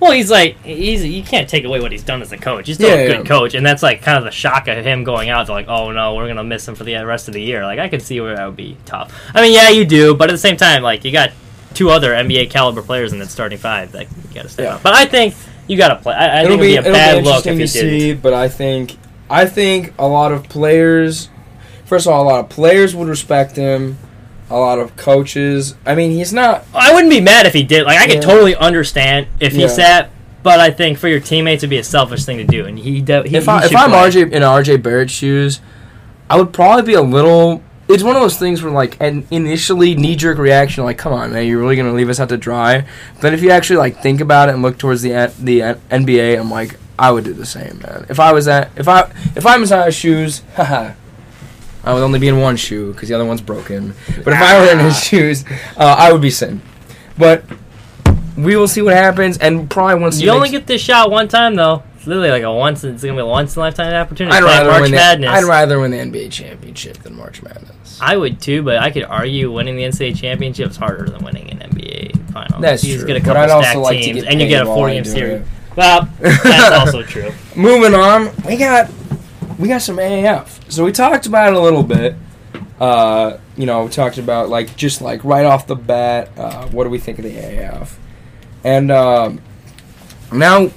Well, he's like he's you can't take away what he's done as a coach. He's still Yeah, a yeah. good coach, and that's like kind of the shock of him going out. To like, oh no, we're gonna miss him for the rest of the year. Like I could see where that would be tough. I mean, yeah, you do, but at the same time, like you got two other NBA caliber players in that starting five that you got to step Yeah. up. But I think you got to play. I, I think be, it'd be a bad look if interesting to didn't. see. But I think I think a lot of players, first of all, a lot of players would respect him. A lot of coaches. I mean, he's not. I wouldn't be mad if he did. Like I could Yeah. totally understand if he Yeah. sat, but I think for your teammates it'd be a selfish thing to do, and he. De- he if I, I'm. RJ in RJ Barrett's shoes, I would probably be a little. It's one of those things where like an initially knee jerk reaction, like, come on, man, you're really gonna leave us out to dry. But if you actually like think about it and look towards the the NBA, I'm like, I would do the same, man. If I was at if I if I'm in his shoes, haha. I would only be in one shoe because the other one's broken. But if I were in his shoes, uh, I would be sitting. But we will see what happens, and probably once You only get this shot one time though. It's literally like a once. It's gonna be a once in a lifetime opportunity. I'd It's like rather March win the, Madness. I'd rather win the NBA championship than March Madness. I would too, but I could argue winning the NCAA championship is harder than winning an NBA final. That's you true, get a but couple I'd also stacked like to get and you get a four game series. Well, that's also true. Moving on, we got we got some AAF. So we talked about it a little bit. Uh, you know, we talked about like just like right off the bat, uh, what do we think of the AAF? And um, now,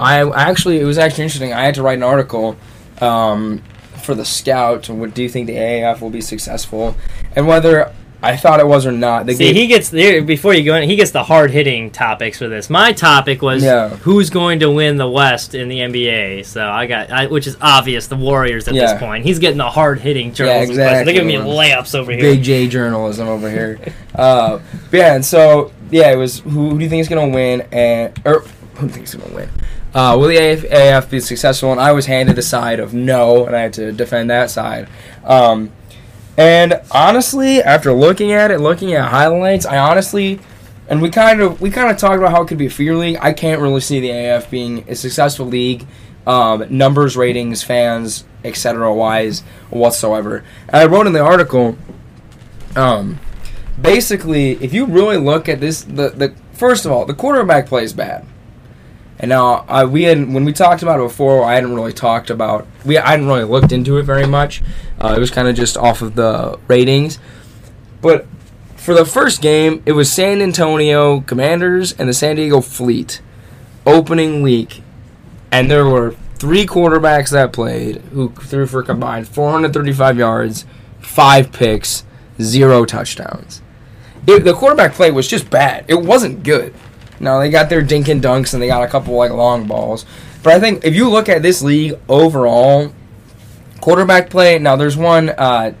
I actually it was actually interesting. I had to write an article um, for the Scout. What do you think the AAF will be successful, and whether I thought it was or not? They See, gave- he gets there before you go in. He gets the hard hitting topics for this. My topic was Yeah. who's going to win the West in the NBA. So I got, I, which is obvious, the Warriors at Yeah. this point. He's getting the hard hitting journalism. questions. exactly. They're giving me layups over here. Big J journalism over here. uh, but yeah, and so yeah, it was who, who do you think is gonna win and or who do you think is gonna win? Uh, will the AF, AF be successful? And I was handed the side of no, and I had to defend that side. Um, and honestly, after looking at it, looking at highlights, I honestly, and we kind of we kind of talked about how it could be a fear league. I can't really see the AF being a successful league, um, numbers, ratings, fans, etc. wise whatsoever. And I wrote in the article, um, basically, if you really look at this, the the first of all, the quarterback plays bad. And now we had when we talked about it before, I hadn't really talked about we I hadn't really looked into it very much. Uh, it was kind of just off of the ratings, but for the first game, it was San Antonio Commanders and the San Diego Fleet opening week, and there were three quarterbacks that played who threw for combined 435 yards, five picks, zero touchdowns. It, the quarterback play was just bad. It wasn't good. Now they got their dink and dunks and they got a couple like long balls, but I think if you look at this league overall, quarterback play. Now there's one. Uh,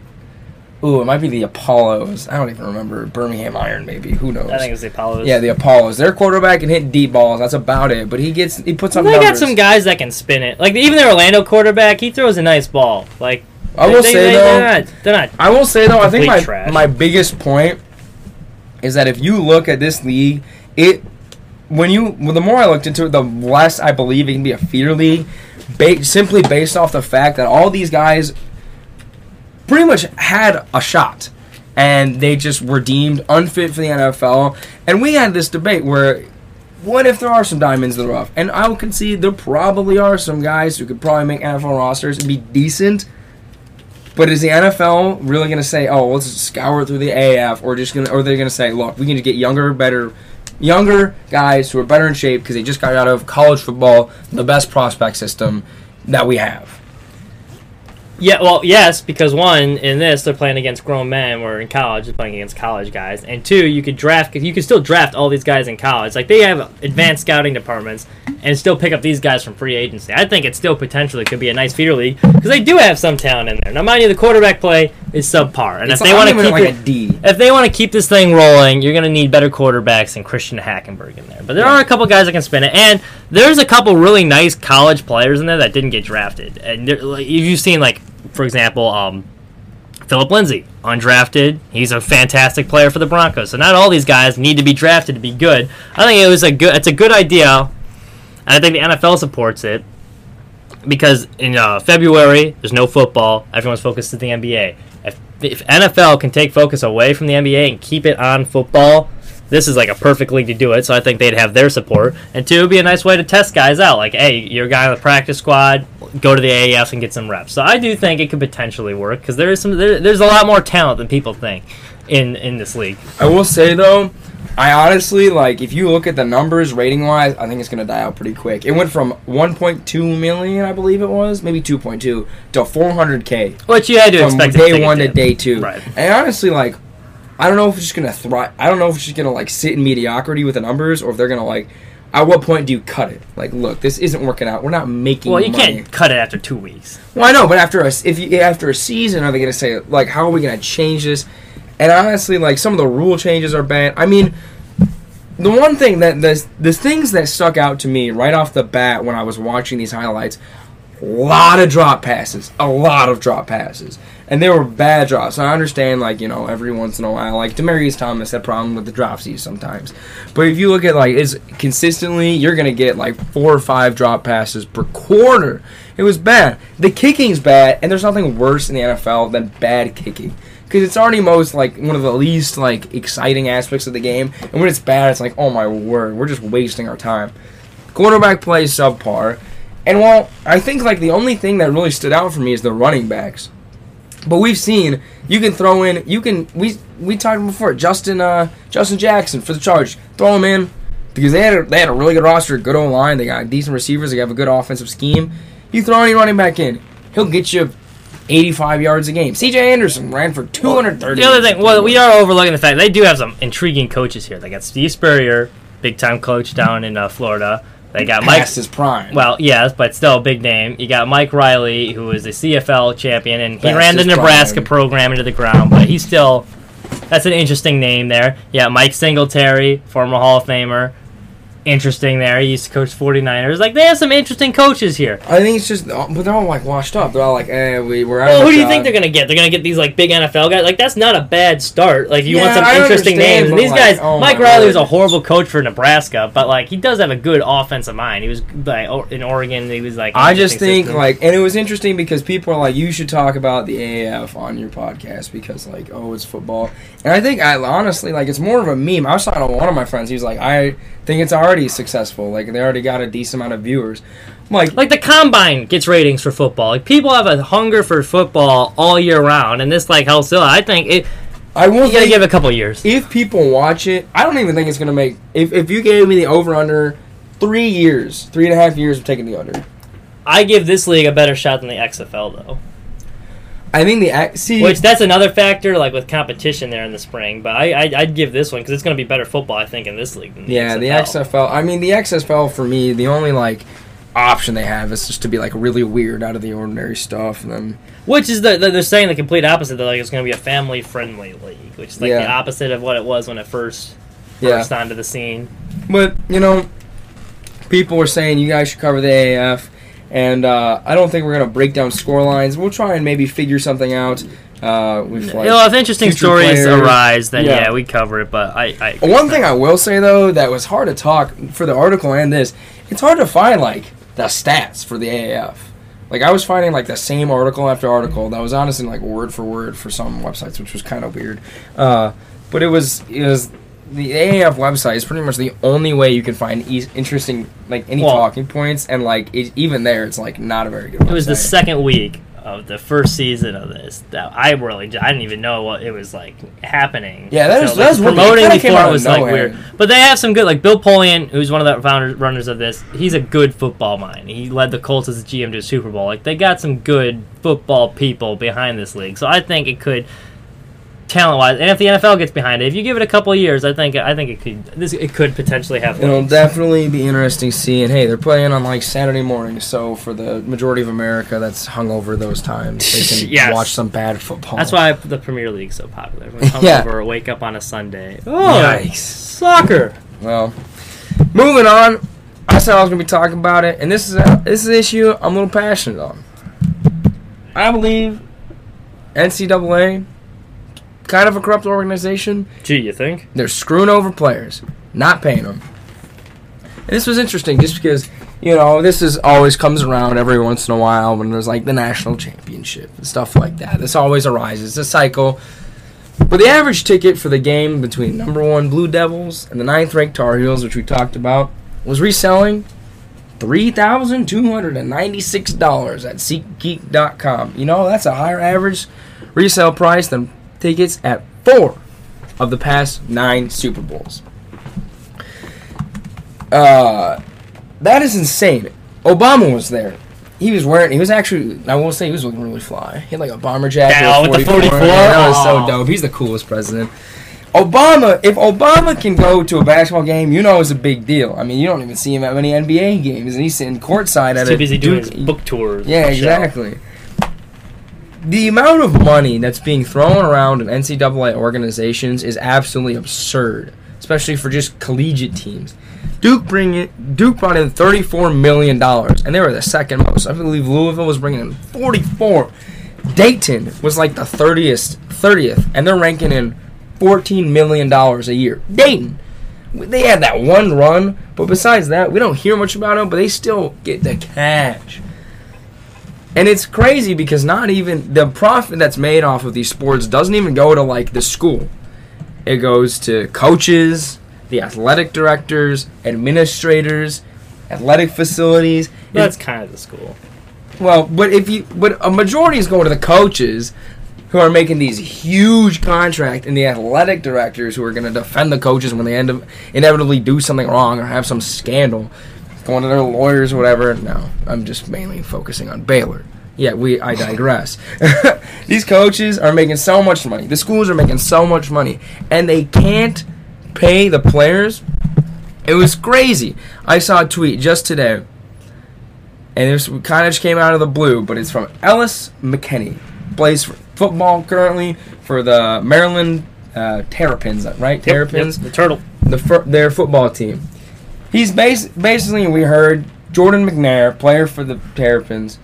ooh, it might be the Apollos. I don't even remember. Birmingham Iron, maybe. Who knows? I think it's the Apollos. Yeah, the Apollos. Their quarterback can hit deep balls. That's about it. But he gets he puts up. They got some guys that can spin it. Like even their Orlando quarterback, he throws a nice ball. Like I will they, say they, though, they're not, they're not I will say though, I think my trash. my biggest point is that if you look at this league, it when you well, the more I looked into it, the less I believe it can be a feeder league, ba- simply based off the fact that all these guys pretty much had a shot. And they just were deemed unfit for the NFL. And we had this debate where what if there are some diamonds in the rough? And I will concede there probably are some guys who could probably make NFL rosters and be decent. But is the NFL really going to say, "Oh, let's scour through the AF," or just going, to or they're going to say, "Look, we can just get younger, better, younger guys who are better in shape because they just got out of college football, the best prospect system that we have." Yeah, well, yes, because one, in this they're playing against grown men, where in college they're playing against college guys, and two, you could draft, you could still draft all these guys in college. Like they have advanced scouting departments, and still pick up these guys from free agency. I think it still potentially could be a nice feeder league because they do have some talent in there. Now, mind you, the quarterback play is subpar, and It's if they want to keep like it, a D. if they want to keep this thing rolling, you're going to need better quarterbacks than Christian Hackenberg in there. But there are a couple guys that can spin it, and there's a couple really nice college players in there that didn't get drafted. And there- like, you've seen, like, for example, um, Philip Lindsay, undrafted. He's a fantastic player for the Broncos. So not all these guys need to be drafted to be good. I think it was a good. It's a good idea, and I think the NFL supports it because in uh, February there's no football. Everyone's focused at the NBA. If, NFL can take focus away from the NBA and keep it on football, this is like a perfect league to do it. So I think they'd have their support. And two, it'd be a nice way to test guys out. Like, hey, you're a guy on the practice squad. Go to the AAF and get some reps. So I do think it could potentially work because there is some. There, there's a lot more talent than people think in in this league. I will say though, I honestly like if you look at the numbers rating wise, I think it's gonna die out pretty quick. It went from 1.2 million, I believe it was, maybe 2.2 to 400k Which you had to from expect. day one to day two. Right. And honestly, like, I don't know if it's just gonna thrive. I don't know if it's just gonna like sit in mediocrity with the numbers, or if they're gonna like. At what point do you cut it? Like, look, this isn't working out. We're not making. Well, you money. can't cut it after two weeks. Well, I know, but after a if you after a season, are they going to say like how are we going to change this? And honestly, like some of the rule changes are bad. I mean, the one thing that the the things that stuck out to me right off the bat when I was watching these highlights, a lot of drop passes, a lot of drop passes, and they were bad drops. I understand, like you know, every once in a while, like Demaryius Thomas had problem with the dropsies sometimes, but if you look at like it's consistently, you're gonna get like four or five drop passes per quarter. It was bad. The kicking's bad, and there's nothing worse in the NFL than bad kicking. Because it's already most like one of the least like exciting aspects of the game. And when it's bad, it's like, oh my word, we're just wasting our time. Quarterback play is subpar, and while I think like the only thing that really stood out for me is the running backs. But we've seen you can throw in you can we we talked before Justin uh Justin Jackson for the charge throw him in because they had a, they had a really good roster, good O line, they got decent receivers, they have a good offensive scheme. You throw any running back in, he'll get you 85 yards a game. C.J. Anderson ran for 230. The other thing, well, we are overlooking the fact they do have some intriguing coaches here. They got Steve Spurrier, big time coach down in uh, Florida. They got Mike. past his prime. Well, yes, but still a big name. You got Mike Riley, who is a CFL champion, and he Past ran the Nebraska prime. program into the ground. But he's still. That's an interesting name there. Yeah, Mike Singletary, former Hall of Famer. Interesting there. He used to coach 49ers. Like, they have some interesting coaches here. I think it's just, but they're all like washed up. They're all like, eh, we we're out. Well, of who do you job. think they're gonna get? They're gonna get these like big NFL guys. Like that's not a bad start. Like you want some I interesting names. And these like, guys, oh Mike Riley was a horrible coach for Nebraska, but like he does have a good offensive mind. He was like in Oregon. He was like. I just think system. like, and it was interesting because people are like, you should talk about the AAF on your podcast because like, oh, it's football, and I think I honestly like it's more of a meme. I was talking to one of my friends. He was like, I think it's already successful. Like they already got a decent amount of viewers. I'm like, like the combine gets ratings for football. Like people have a hunger for football all year round, and this like helps. I think it. I will You gotta give it a couple years. if people watch it, I don't even think it's gonna make. If if you gave me the over under three years, three and a half years of taking the under, I give this league a better shot than the XFL though. I think the ac- see. Which that's another factor, like with competition there in the spring. But I, I I'd give this one because it's going to be better football, I think, in this league. Than the Yeah, the XFL. I mean, the XFL for me, the only like option they have is just to be like really weird, out of the ordinary stuff, and then Which is the, the they're saying the complete opposite. They're like it's going to be a family friendly league, which is like the opposite of what it was when it first yeah. burst onto the scene. But you know, people were saying you guys should cover the AAF, and uh, I don't think we're gonna break down score lines. We'll try and maybe figure something out. Uh, with like, you know, if interesting stories players. arise, then Yeah. yeah. we cover it. But I, I One thing I will say though that was hard to talk for the article and this, it's hard to find like the stats for the AAF. Like I was finding like the same article after article that was honestly like word for word for some websites, which was kind of weird. Uh, but it was it was the AAF website is pretty much the only way you can find e- interesting like any Well- talking points, and like it, even there, it's like not a very good. it was the second week of the first season of this that I really I didn't even know what it was like happening. Yeah, that so, that like, weird. Promoting came before it was like weird. But they have some good like Bill Polian, who's one of the founders runners of this. He's a good football mind. He led the Colts as a GM to a Super Bowl. Like they got some good football people behind this league. So I think it could talent wise, and if the NFL gets behind it, if you give it a couple years, I think I think it could this it could potentially have. It'll legs. definitely be interesting seeing. Hey, they're playing on like Saturday morning, so for the majority of America that's hungover those times, they can Yes. watch some bad football. That's why the Premier League's so popular. When Yeah. over, wake up on a Sunday. Oh, Yikes. soccer. Well, moving on. I said I was gonna be talking about it, and this is a, this is an issue I'm a little passionate on. I believe NCAA, kind of a corrupt organization. Gee, you think? They're screwing over players, not paying them. And this was interesting just because, you know, this is always comes around every once in a while when there's like the national championship and stuff like that. This always arises. It's a cycle. But the average ticket for the game between number one Blue Devils and the ninth ranked Tar Heels, which we talked about, was reselling $3,296 at SeatGeek.com. You know, that's a higher average resale price than tickets at four of the past nine Super Bowls. Uh, that is insane. Obama was there. He was wearing. He was actually. I will say he was looking really fly. He had like a bomber jacket. Yeah, with the 44. That was so dope. He's the coolest president. Obama. If Obama can go to a basketball game, you know it's a big deal. I mean, you don't even see him at many NBA games, and he's sitting courtside at Too busy doing Duke- his book tours. yeah, exactly. shit. The amount of money that's being thrown around in NCAA organizations is absolutely absurd, especially for just collegiate teams. Duke bring it, Duke brought in thirty-four million dollars, and they were the second most. I believe Louisville was bringing in forty-four. Dayton was like the thirtieth, thirtieth, and they're ranking in fourteen million dollars a year. Dayton, they had that one run, but besides that, we don't hear much about them. But they still get the cash. And it's crazy because not even the profit that's made off of these sports doesn't even go to like the school. It goes to coaches, the athletic directors, administrators, athletic facilities. That's kind of the school. Well, but if you but a majority is going to the coaches who are making these huge contract and the athletic directors who are going to defend the coaches when they end up inevitably do something wrong or have some scandal going to their lawyers or whatever. No, I'm just mainly focusing on Baylor. Yeah, we I digress. these coaches are making so much money. The schools are making so much money and they can't pay the players. It was crazy. I saw a tweet just today and this kind of just came out of the blue, but it's from Ellis McKennie. Plays football currently for the Maryland uh, Terrapins, right? Terrapins, Yep, the turtle. the their football team. He's bas- basically we heard Jordan McNair, player for the Terrapins,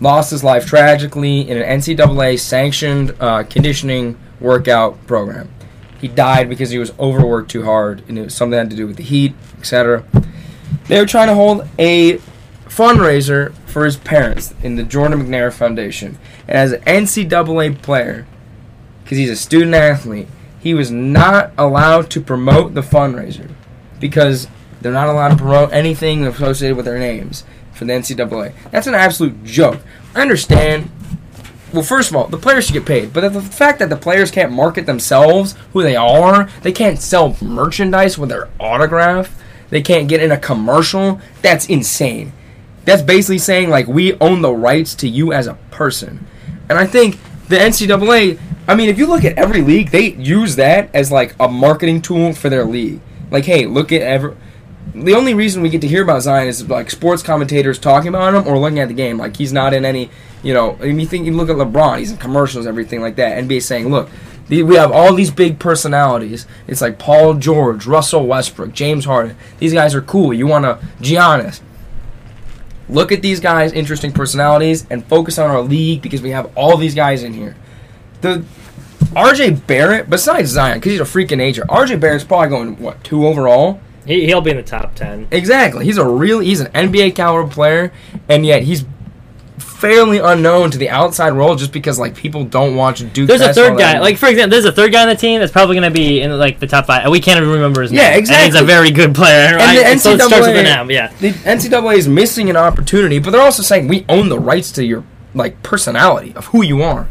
lost his life tragically in an NCAA sanctioned uh, conditioning workout program. He died because he was overworked too hard, and it was something that had to do with the heat, etc. They were trying to hold a fundraiser for his parents in the Jordan McNair Foundation. And as an NCAA player, because he's a student athlete, he was not allowed to promote the fundraiser because they're not allowed to promote anything associated with their names for the NCAA. That's an absolute joke. I understand. Well, first of all, the players should get paid, but the fact that the players can't market themselves, who they are, they can't sell merchandise with their autograph, they can't get in a commercial, that's insane. That's basically saying like we own the rights to you as a person. And I think the NCAA, I mean, if you look at every league, they use that as like a marketing tool for their league. Like, hey, look at every. The only reason we get to hear about Zion is like sports commentators talking about him or looking at the game. Like he's not in any, you know. I mean, you think you look at LeBron, he's in commercials, everything like that. NBA saying, look, we have all these big personalities. It's like Paul George, Russell Westbrook, James Harden. These guys are cool. You want to Giannis look at these guys' interesting personalities and focus on our league because we have all these guys in here. The RJ Barrett, besides Zion, because he's a freaking agent, RJ Barrett's probably going what two overall. He, he'll be in the top 10. Exactly, he's a real he's an NBA caliber player, and yet he's fairly unknown to the outside world just because like people don't watch Duke. There's a third guy. Like, for example, there's a third guy on the team that's probably going to be in like the top five. We can't even remember his name. Yeah, And he's a very good player. And the right? so starts with an NCAA M, yeah. The NCAA is missing an opportunity, but they're also saying we own the rights to your like personality of who you are.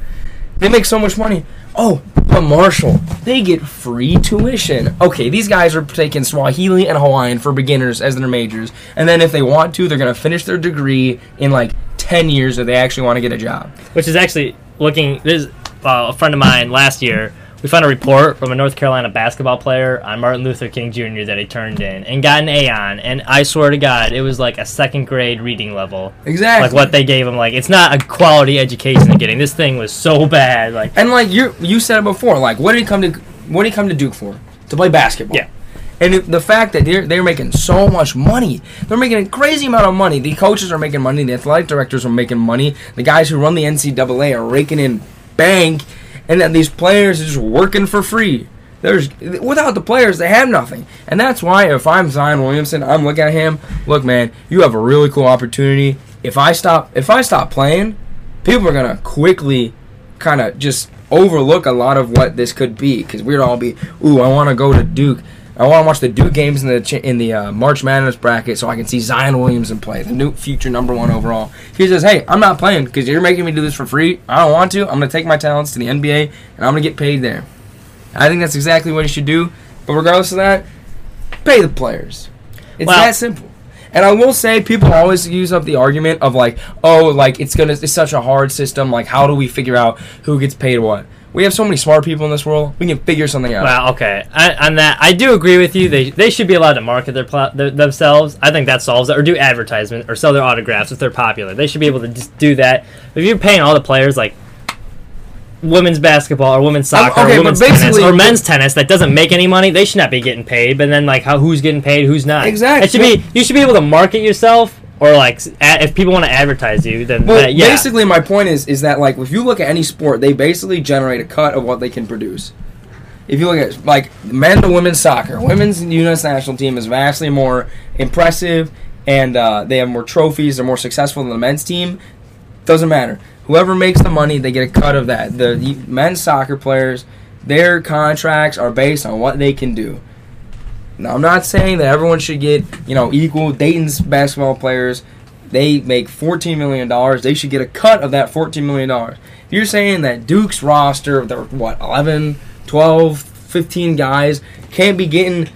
They make so much money. Oh, but Marshall, they get free tuition. Okay, these guys are taking Swahili and Hawaiian for beginners as their majors, and then if they want to, they're gonna finish their degree in like ten years if they actually want to get a job. Which is actually looking. There's uh, a friend of mine last year. We found a report from a North Carolina basketball player on Martin Luther King Jr. that he turned in and got an A on. And I swear to God, it was like a second grade reading level. Exactly. Like what they gave him. Like it's not a quality education they're getting. This thing was so bad. Like And like you, you said it before. Like, what did he come to? What did he come to Duke for? To play basketball. Yeah. And the fact that they're they're making so much money, they're making a crazy amount of money. The coaches are making money. The athletic directors are making money. The guys who run the NCAA are raking in bank, and then these players are just working for free. There's without the players, they have nothing, and that's why if I'm Zion Williamson, I'm looking at him. Look, man, you have a really cool opportunity. If I stop, if I stop playing, people are gonna quickly kind of just overlook a lot of what this could be because we'd all be, ooh, I want to go to Duke. I want to watch the Duke games in the in the uh, March Madness bracket so I can see Zion Williamson play, the new future number one overall. He says, "Hey, I'm not playing because you're making me do this for free. I don't want to. I'm going to take my talents to the NBA and I'm going to get paid there." I think that's exactly what he should do. But regardless of that, pay the players. It's that simple. And I will say, people always use up the argument of like, oh, like it's gonna, it's such a hard system. Like, how do we figure out who gets paid what? We have so many smart people in this world. We can figure something out. Well, okay. I, on that, I do agree with you. They they should be allowed to market their, pla- their themselves. I think that solves it. Or do advertisement or sell their autographs if they're popular. They should be able to just do that. If you're paying all the players like women's basketball or women's soccer okay, or women's tennis or men's tennis that doesn't make any money, they should not be getting paid. But then like how who's getting paid, who's not? Exactly. It should be you should be able to market yourself or like a- if people want to advertise you, then Well, that- yeah. basically, my point is is that like if you look at any sport, they basically generate a cut of what they can produce. If you look at like men to women's soccer, women's U.S. national team is vastly more impressive, and uh, they have more trophies. They're more successful than the men's team. Doesn't matter. Whoever makes the money, they get a cut of that. The men's soccer players, their contracts are based on what they can do. Now, I'm not saying that everyone should get, you know, equal. Dayton's basketball players, they make $14 million. They should get a cut of that $14 million. If you're saying that Duke's roster, they're what, 11, 12, 15 guys, can't be getting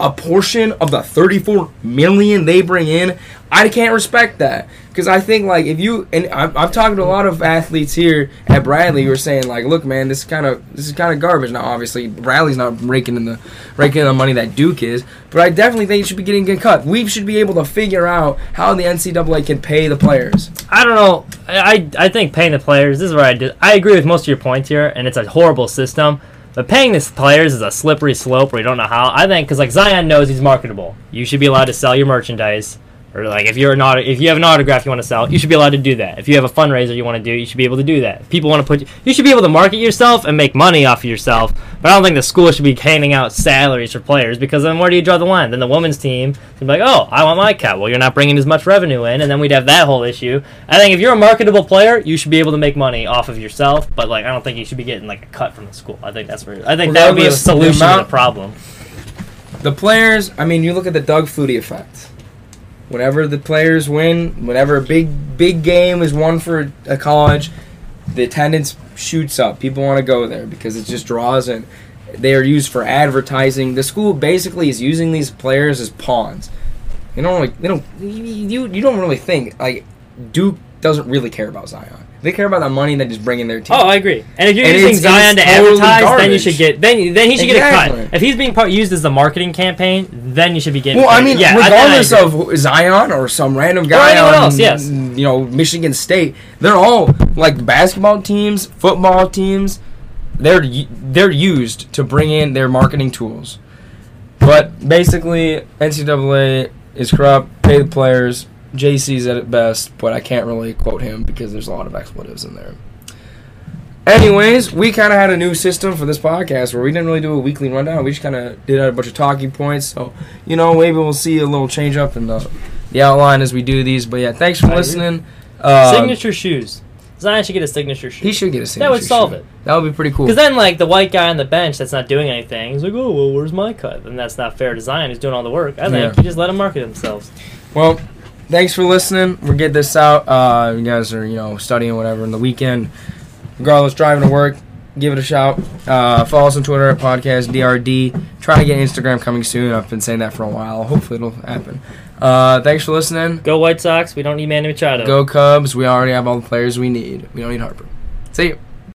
a portion of the 34 million they bring in, I can't respect that. Because I think, like, if you, and I've, I've talked to a lot of athletes here at Bradley who are saying, like, look, man, this is kind of this is kind of garbage. Now, obviously, Bradley's not raking in the raking in the money that Duke is, but I definitely think it should be getting a cut. We should be able to figure out how the NCAA can pay the players. I don't know. I I think paying the players. This is where I did. I agree with most of your points here, and it's a horrible system. But paying the players is a slippery slope where you don't know how. I think because like Zion knows he's marketable. You should be allowed to sell your merchandise. Or like if you're not if you have an autograph you want to sell, you should be allowed to do that. If you have a fundraiser you want to do, you should be able to do that. If people want to put you should be able to market yourself and make money off of yourself. But I don't think the school should be handing out salaries for players because then where do you draw the line? Then the women's team would be like, oh, I want my cut. Well, you're not bringing as much revenue in, and then we'd have that whole issue. I think if you're a marketable player, you should be able to make money off of yourself. But like, I don't think you should be getting like a cut from the school. I think that's where I think that would be a the solution to the problem. The players, I mean, you look at the Doug Flutie effect. Whenever the players win, whenever a big big game is won for a college, the attendance shoots up. People want to go there because it just draws and they are used for advertising. The school basically is using these players as pawns. You don't really, they don't you you don't really think like Duke doesn't really care about Zion. They care about the money they just bring in their team. Oh, I agree. And if you're And using Zion to totally advertise, then you should get then then he should get Exactly. If he's being part, used as the marketing campaign, then you should be getting. Well, I mean, yeah, regardless I agree. of Zion or some random guy or anyone on, else, yes. you know, Michigan State, they're all like basketball teams, football teams. They're they're used to bring in their marketing tools. But basically, NCAA is corrupt. Pay the players. JC's at it best, but I can't really quote him because there's a lot of expletives in there. Anyways, we kind of had a new system for this podcast where we didn't really do a weekly rundown. We just kind of did a bunch of talking points. So, you know, maybe we'll see a little change up in the, the outline as we do these. But yeah, thanks for listening. Uh, signature shoes. Zion should get a signature shoe. He should get a signature. That would solve shoe. it. That would be pretty cool. Because then, like the white guy on the bench that's not doing anything, he's like, "Oh, well, where's my cut?" And that's not fair to Zion, who's doing all the work. I think Yeah. you just let them market themselves. Well, thanks for listening. We'll get this out. Uh, you guys are, you know, studying whatever in the weekend. Regardless, driving to work, give it a shout. Uh, follow us on Twitter at podcast DRD. Trying to get Instagram coming soon. I've been saying that for a while. Hopefully it'll happen. Uh, thanks for listening. Go White Sox. We don't need Manny Machado. Go Cubs. We already have all the players we need. We don't need Harper. See you.